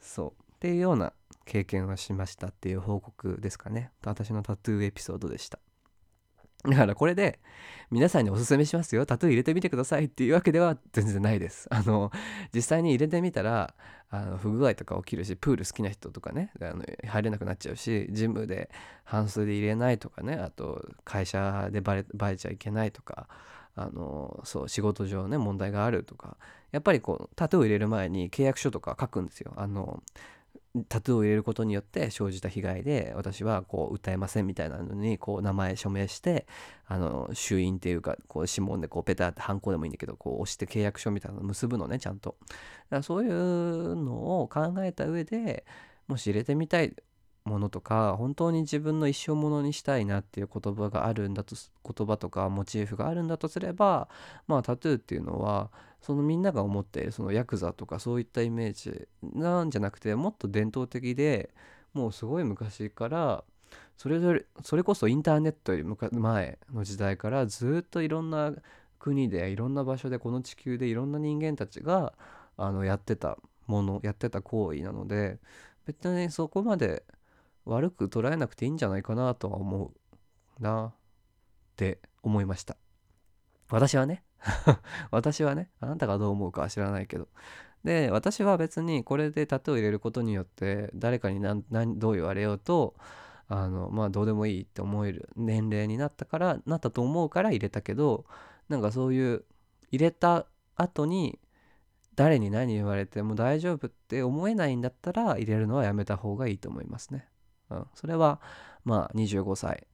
そう。っていうような経験をしましたっていう報告ですかね。私のタトゥーエピソードでした。だからこれで皆さんにおすすめしますよ。タトゥー入れてみてくださいっていうわけでは全然ないです。あの実際に入れてみたらあの不具合とか起きるしプール好きな人とかねあの入れなくなっちゃうしジムで半数で入れないとかねあと会社でバレバレちゃいけないとかあのそう仕事上ね問題があるとかやっぱりこうタトゥー入れる前に契約書とか書くんですよ。あのタトゥーを入れることによって生じた被害で私はこう訴えませんみたいなのにこう名前署名してあの衆院っていうかこう指紋でこうペタってハンコでもいいんだけどこう押して契約書みたいなの結ぶのねちゃんと。だからそういうのを考えた上でもし入れてみたいものとか本当に自分の一生ものにしたいなっていう言葉があるんだと言葉とかモチーフがあるんだとすればまあタトゥーっていうのはそのみんなが思っているそのヤクザとかそういったイメージなんじゃなくてもっと伝統的でもうすごい昔からそれぞれそれこそインターネットより前の時代からずっといろんな国でいろんな場所でこの地球でいろんな人間たちがあのやってたものやってた行為なので別にそこまで悪く捉えなくていいんじゃないかなとは思うなって思いました。私はね 私はねあなたがどう思うかは知らないけど。で私は別にこれでタトゥーを入れることによって誰かに何何どう言われようとあのまあどうでもいいって思える年齢になったからなったと思うから入れたけどなんかそういう入れた後に誰に何言われても大丈夫って思えないんだったら入れるのはやめた方がいいと思いますね。うん、それはまあ25歳。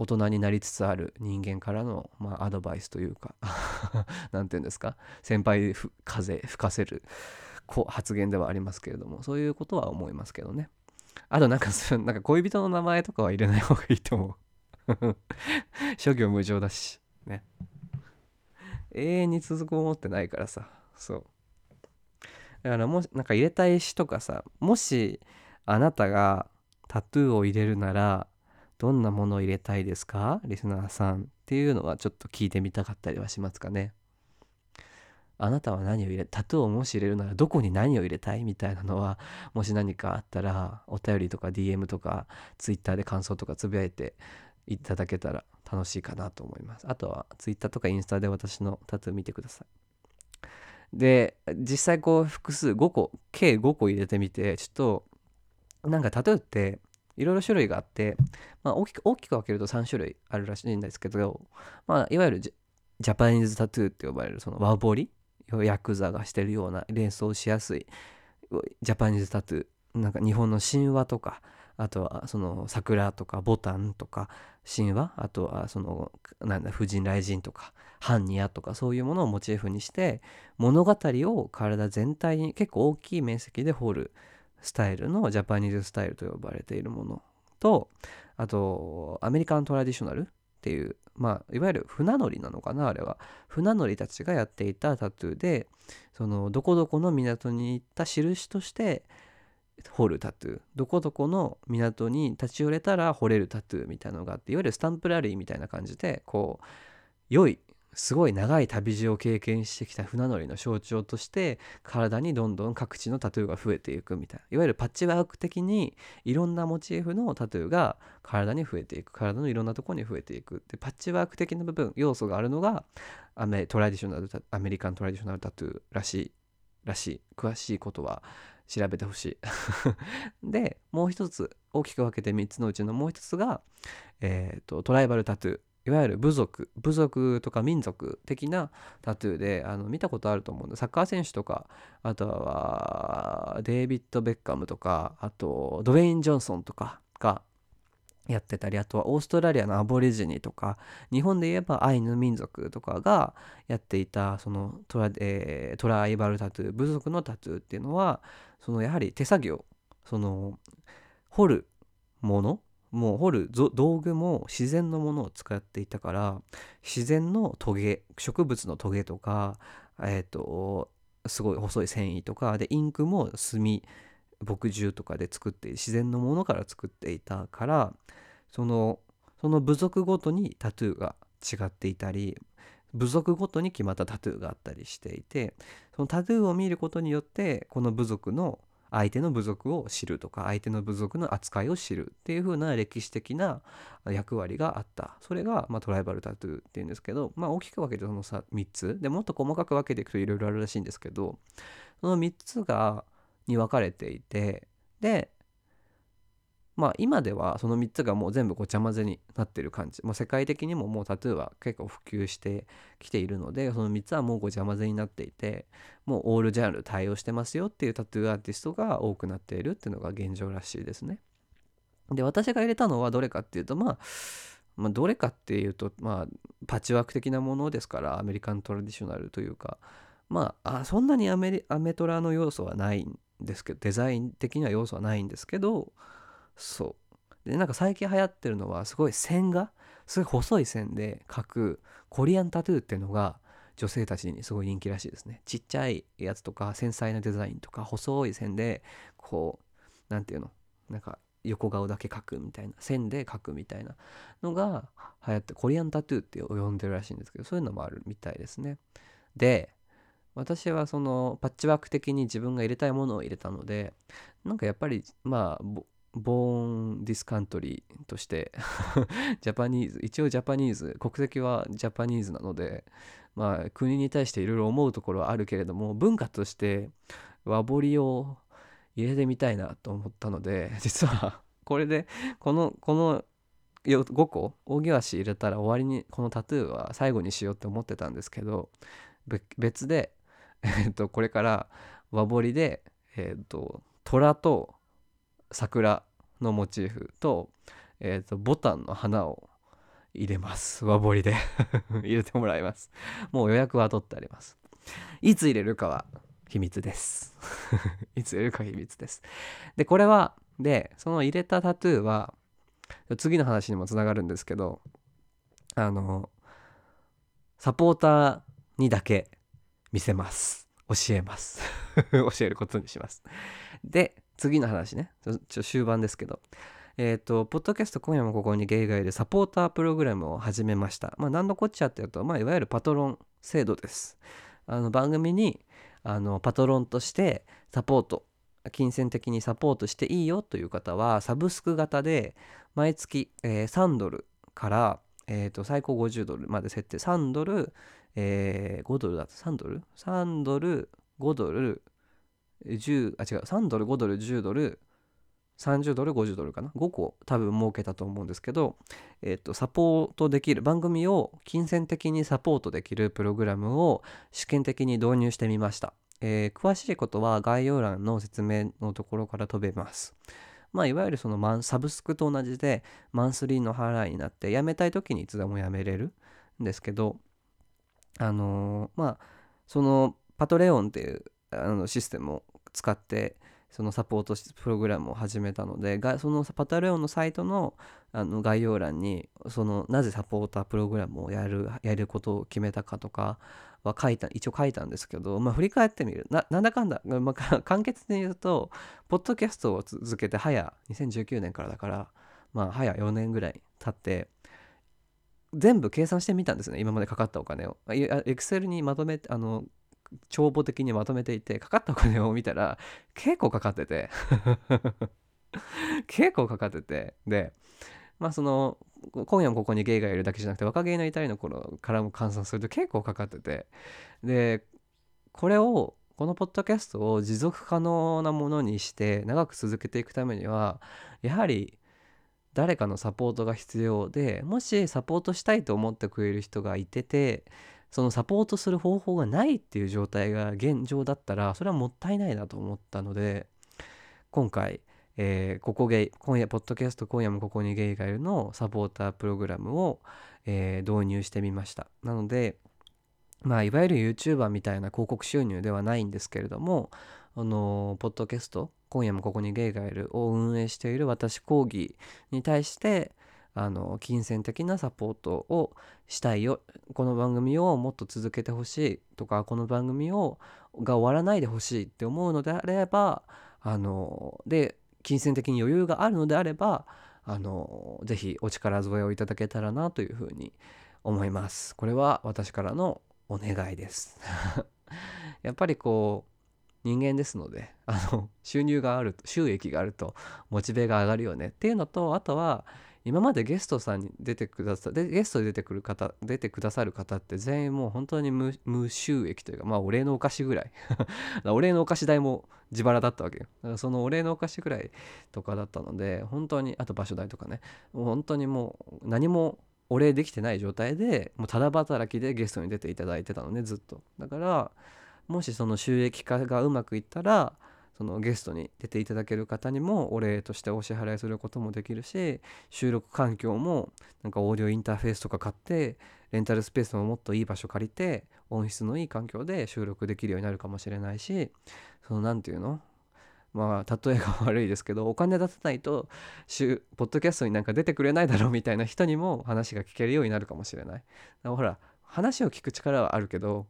大人になりつつある人間からの、まあ、アドバイスというか 何て言うんですか先輩風吹かせる発言ではありますけれどもそういうことは思いますけどね。あとなんかそ なんか恋人の名前とかは入れない方がいいと思う。諸行無常だしね。永遠に続く思ってないからさそう。だからもしなんか入れたい詩とかさもしあなたがタトゥーを入れるならどんなものを入れたいですか？リスナーさんっていうのはちょっと聞いてみたかったりはしますかね。あなたは何を入れタトゥーをもし入れるならどこに何を入れたいみたいなのはもし何かあったらお便りとか DM とか Twitter で感想とかつぶやいていただけたら楽しいかなと思います。あとは Twitter とかインスタで私のタトゥー見てください。で実際こう複数5個計5個入れてみてちょっとなんかタトゥーっていろいろ種類があって、まあ、大きく大きく分けると3種類あるらしいんですけど、まあ、いわゆるジャパニーズタトゥーって呼ばれるその和彫りヤクザがしてるような連想しやすいジャパニーズタトゥーなんか日本の神話とかあとはその桜とかボタンとか神話あとはそのなんだ婦人雷神とか般若とかそういうものをモチーフにして物語を体全体に結構大きい面積で彫るスタイルのジャパニーズスタイルと呼ばれているものとあとアメリカントラディショナルっていうまあいわゆる船乗りなのかなあれは。船乗りたちがやっていたタトゥーでそのどこどこの港に行った印として彫るタトゥー。どこどこの港に立ち寄れたら彫れるタトゥーみたいなのがあっていわゆるスタンプラリーみたいな感じでこう良いすごい長い旅路を経験してきた船乗りの象徴として体にどんどん各地のタトゥーが増えていくみたいな。いわゆるパッチワーク的にいろんなモチーフのタトゥーが体に増えていく。体のいろんなところに増えていく。でパッチワーク的な部分要素があるのがアメトラディショナルアメリカントラディショナルタトゥーらしいらしい詳しいことは調べてほしい。でもう一つ大きく分けて3つのうちのもう一つが、えー、とトライバルタトゥー。いわゆる部族部族とか民族的なタトゥーであの見たことあると思うんでサッカー選手とかあとはデイビッド・ベッカムとかあとドウェイン・ジョンソンとかがやってたりあとはオーストラリアのアボリジニとか日本で言えばアイヌ民族とかがやっていたそのトラ,、えートライバルタトゥー部族のタトゥーっていうのはそのやはり手作業その彫るものもう彫る道具も自然のものを使っていたから自然のトゲ植物のトゲとかえっ、とすごい細い繊維とかでインクも墨墨汁とかで作って自然のものから作っていたからそのその部族ごとにタトゥーが違っていたり部族ごとに決まったタトゥーがあったりしていてそのタトゥーを見ることによってこの部族の相手の部族を知るとか相手の部族の扱いを知るっていう風な歴史的な役割があった。それが、まあ、トライバルタトゥーっていうんですけど、まあ、大きく分けてそのさ3つ。でもっと細かく分けていくといろいろあるらしいんですけどその3つがに分かれていてでまあ今ではその3つがもう全部ごちゃ混ぜになってる感じもう世界的にももうタトゥーは結構普及してきているのでその3つはもうごちゃ混ぜになっていてもうオールジャンル対応してますよっていうタトゥーアーティストが多くなっているっていうのが現状らしいですね。で私が入れたのはどれかっていうとまあまあ、どれかっていうと、まあ、パッチワーク的なものですからアメリカントラディショナルというかまああそんなにアメリアメトラの要素はないんですけどデザイン的には要素はないんですけどそう。でなんか最近流行ってるのはすごい線がすごい細い線で描くコリアンタトゥーっていうのが女性たちにすごい人気らしいですね。ちっちゃいやつとか繊細なデザインとか細い線でこうなんていうの？なんか横顔だけ描くみたいな線で描くみたいなのが流行ってコリアンタトゥーって呼んでるらしいんですけどそういうのもあるみたいですね。で私はそのパッチワーク的に自分が入れたいものを入れたのでなんかやっぱりまあボーンディスカントリーとして ジャパニーズ一応ジャパニーズ国籍はジャパニーズなのでまあ国に対していろいろ思うところはあるけれども文化として和彫りを入れてみたいなと思ったので 実はこれでこのこの5個扇足入れたら終わりにこのタトゥーは最後にしようって思ってたんですけど別で、えっとこれから和彫りで、えっと虎と桜のモチーフと,、えっとボタンの花を入れます。和彫りで。入れてもらいます。もう予約は取ってあります。いつ入れるかは秘密です。いつ入れるか秘密です。でこれはでその入れたタトゥーは次の話にもつながるんですけどあのサポーターにだけ見せます。教えます。教えることにします。で次の話ね。ちょちょ終盤ですけど。えっ、とポッドキャスト今夜もここにゲイガイでサポータープログラムを始めました。まあ何のこっちゃっていうとまあいわゆるパトロン制度です。あの番組にあのパトロンとしてサポート金銭的にサポートしていいよという方はサブスク型で毎月、えー3ドルから、えー、と最高50ドルまで設定。3ドル、えー5ドルだと3ドル ?3 ドル5ドル10あ違う。3ドル5ドル10ドル30ドル50ドルかな。5個多分設けたと思うんですけど、えー、とサポートできる番組を金銭的にサポートできるプログラムを試験的に導入してみました、えー詳しいことは概要欄の説明のところから飛べます。まあいわゆるそのサブスクと同じでマンスリーの払いになって辞めたい時にいつでも辞めれるんですけどあのーまあそのパトレオンっていうあのシステムを使ってそのサポートプログラムを始めたのでそのパトレオンのサイトのあの概要欄にそのなぜサポータープログラムをやるやることを決めたかとかは書いた一応書いたんですけど、まあ、振り返ってみる。ななんだかんだ、まあ、簡潔に言うとポッドキャストを続けて早2019年からだからまあ早4年ぐらい経って全部計算してみたんですね今までかかったお金を。エクセルにまとめてあの帳簿的にまとめていてかかったお金を見たら結構かかってて。結構かかってて。でまあその今夜もここにゲイがいるだけじゃなくて若芸の至りの頃からも換算すると結構かかってて。でこれをこのポッドキャストを持続可能なものにして長く続けていくためにはやはり誰かのサポートが必要でもしサポートしたいと思ってくれる人がいててそのサポートする方法がないっていう状態が現状だったらそれはもったいないなと思ったので今回、えーここゲイ今夜ポッドキャスト今夜もここにゲイがいるのサポータープログラムを、えー導入してみました。なのでまあいわゆる YouTuber みたいな広告収入ではないんですけれどもあのポッドキャスト今夜もここにゲイがいるを運営している私講義に対してあの金銭的なサポートをしたいよ。この番組をもっと続けてほしいとかこの番組をが終わらないでほしいって思うのであればあので金銭的に余裕があるのであればあのぜひお力添えをいただけたらなというふうに思います。これは私からのお願いです。やっぱりこう人間ですのであの収入がある収益があるとモチベが上がるよねっていうのとあとは今までゲストさんに出てくださでゲストで出てくる方出てくださる方って全員もう本当に無収益というかまあお礼のお菓子ぐらい。お礼のお菓子代も自腹だったわけよ。だからそのお礼のお菓子ぐらいとかだったので本当にあと場所代とかね。本当にもう何もお礼できてない状態でもうただ働きでゲストに出ていただいてたのねずっと。だからもしその収益化がうまくいったらそのゲストに出ていただける方にもお礼としてお支払いすることもできるし収録環境もなんかオーディオインターフェースとか買ってレンタルスペースももっといい場所借りて音質のいい環境で収録できるようになるかもしれないしその何て言うの？まあ例えが悪いですけどお金出さないとポッドキャストになんか出てくれないだろうみたいな人にも話が聞けるようになるかもしれない。ほら話を聞く力はあるけど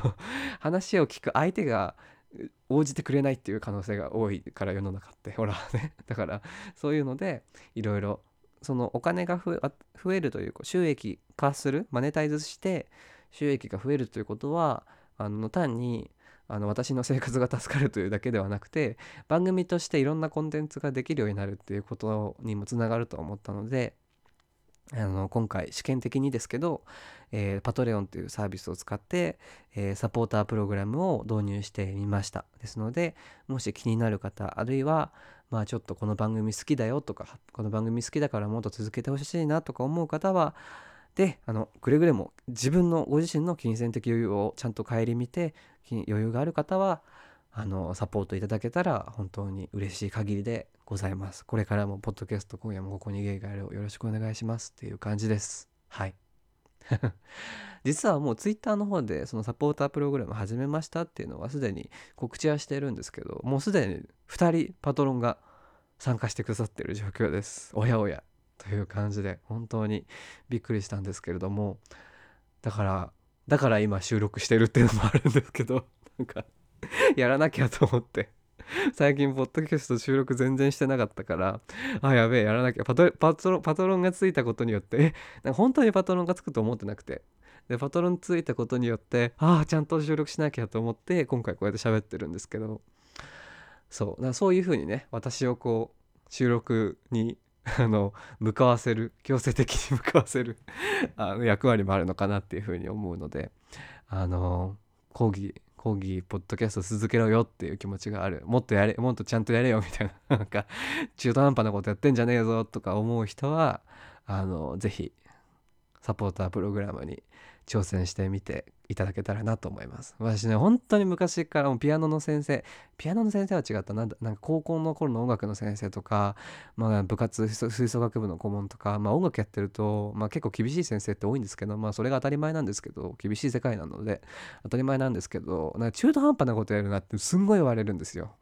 話を聞く相手が応じてくれないっていう可能性が多いから世の中ってほらね。だからそういうのでいろいろそのお金が増えるというか収益化するマネタイズして収益が増えるということはあの単にあの私の生活が助かるというだけではなくて番組としていろんなコンテンツができるようになるっていうことにもつながると思ったのであの今回試験的にですけど、えーパトレオンというサービスを使って、えーサポータープログラムを導入してみました。ですのでもし気になる方あるいはまあちょっとこの番組好きだよとかこの番組好きだからもっと続けてほしいなとか思う方はであのくれぐれも自分のご自身の金銭的余裕をちゃんと顧みて余裕がある方はあのサポートいただけたら本当に嬉しい限りでございます。これからもポッドキャスト今夜もここにゲイがいるをよろしくお願いしますっていう感じです。はい。実はもうツイッターの方でそのサポータープログラム始めましたっていうのはすでに告知はしてるんですけどもうすでに2人パトロンが参加してくださってる状況です。おやおや。という感じで本当にびっくりしたんですけれども。だからだから今収録してるっていうのもあるんですけどなんか やらなきゃと思って。最近ポッドキャスト収録全然してなかったからあやべえやらなきゃ。パトパトロパトロンがついたことによってえ本当にパトロンがつくと思ってなくて。でパトロンついたことによってああちゃんと収録しなきゃと思って今回こうやって喋ってるんですけど。そう。だそういう風にね私をこう収録に あの向かわせる強制的に向かわせる あの役割もあるのかなっていうふうに思うのであの講義講義ポッドキャスト続けろよっていう気持ちがある。もっとやれもっとちゃんとやれよみたいな。なんか中途半端なことやってんじゃねえぞとか思う人はあのぜひサポータープログラムに挑戦してみていただけたらなと思います。私ね本当に昔からもうピアノの先生ピアノの先生は違ったな。なんか高校の頃の音楽の先生とか、まあ、部活吹奏楽部の顧問とか、まあ、音楽やってると、まあ、結構厳しい先生って多いんですけど、まあ、それが当たり前なんですけど厳しい世界なので当たり前なんですけどなんか中途半端なことやるなってすんごい言われるんですよ。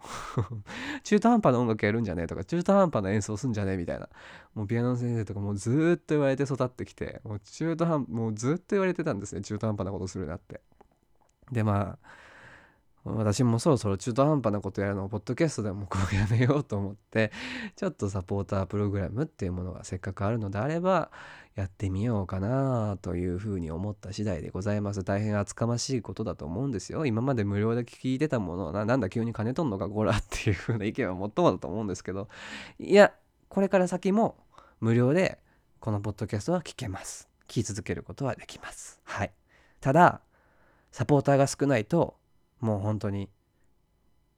中途半端な音楽やるんじゃねえとか中途半端な演奏すんじゃねえみたいな。もうピアノの先生とかもうずっと言われて育ってきてもう中途半もうずっと言われてたんですね中途半端なことするなって。でまあ私もそろそろ中途半端なことやるのをポッドキャストでもこうやめようと思ってちょっとサポータープログラムっていうものがせっかくあるのであればやってみようかなというふうに思った次第でございます。大変厚かましいことだと思うんですよ。今まで無料で聞いてたものをななんだ急に金取んのかこらっていうふうな意見はもっともだと思うんですけどいやこれから先も無料でこのポッドキャストは聞けます。聞き続けることはできます。はい。ただサポーターが少ないともう本当に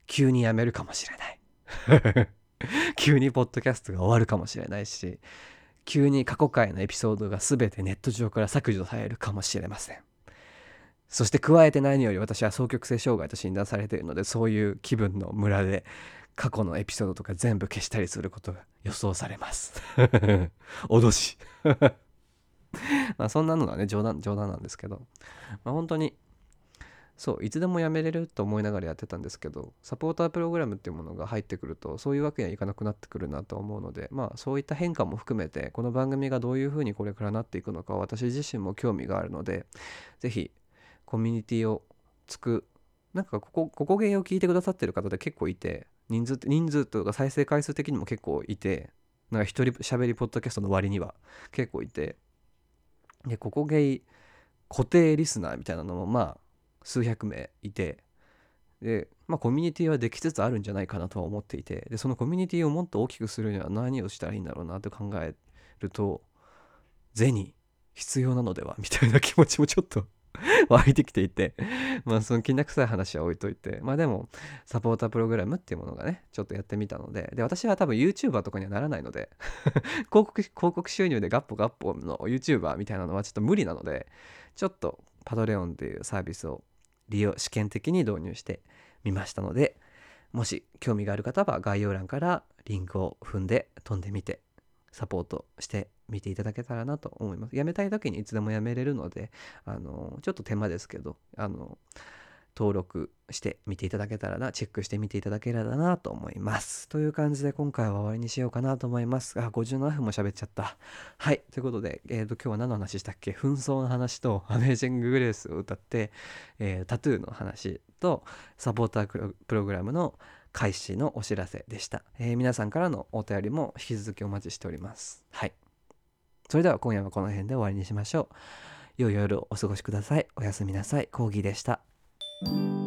急にやめるかもしれない。急にポッドキャストが終わるかもしれないし急に過去回のエピソードが全てネット上から削除されるかもしれません。そして加えて何より私は双極性障害と診断されているのでそういう気分のムラで過去のエピソードとか全部消したりすることが予想されます。脅し まあそんなのはね冗談冗談なんですけど、まあ、本当にそういつでもやめれると思いながらやってたんですけどサポータープログラムっていうものが入ってくるとそういうわけにはいかなくなってくるなと思うのでまあそういった変化も含めてこの番組がどういうふうにこれからなっていくのか私自身も興味があるので是非コミュニティをつくなんかここここ芸を聞いてくださってる方で結構いて人数人数とか再生回数的にも結構いてなんか一人喋りポッドキャストの割には結構いてでここ芸固定リスナーみたいなのもまあ数百名いてで、まあ、コミュニティはできつつあるんじゃないかなとは思っていてでそのコミュニティをもっと大きくするには何をしたらいいんだろうなって考えると銭必要なのではみたいな気持ちもちょっと 湧いてきていて。まあそのきな臭い話は置いといて。まあでもサポータープログラムっていうものがねちょっとやってみたので。で私は多分 YouTuber とかにはならないので。広告広告収入でガッポガッポの YouTuber みたいなのはちょっと無理なのでちょっとパドレオンっていうサービスを利用試験的に導入してみましたのでもし興味がある方は概要欄からリンクを踏んで飛んでみてサポートしてみていただけたらなと思います。やめたい時にいつでもやめれるので、あのちょっと手間ですけど、あの登録してみていただけたらな、チェックしてみていただけたらなと思います。という感じで今回は終わりにしようかなと思います。あ、57分も喋っちゃった。はい。ということで、えー、と今日は何の話したっけ？紛争の話とアメージング・グレースを歌って、えータトゥーの話とサポータープロプログラムの開始のお知らせでした、えー皆さんからのお便りも引き続きお待ちしております。はい。それでは今夜はこの辺で終わりにしましょう。良い夜をお過ごしください。おやすみなさい。コーギーでした。「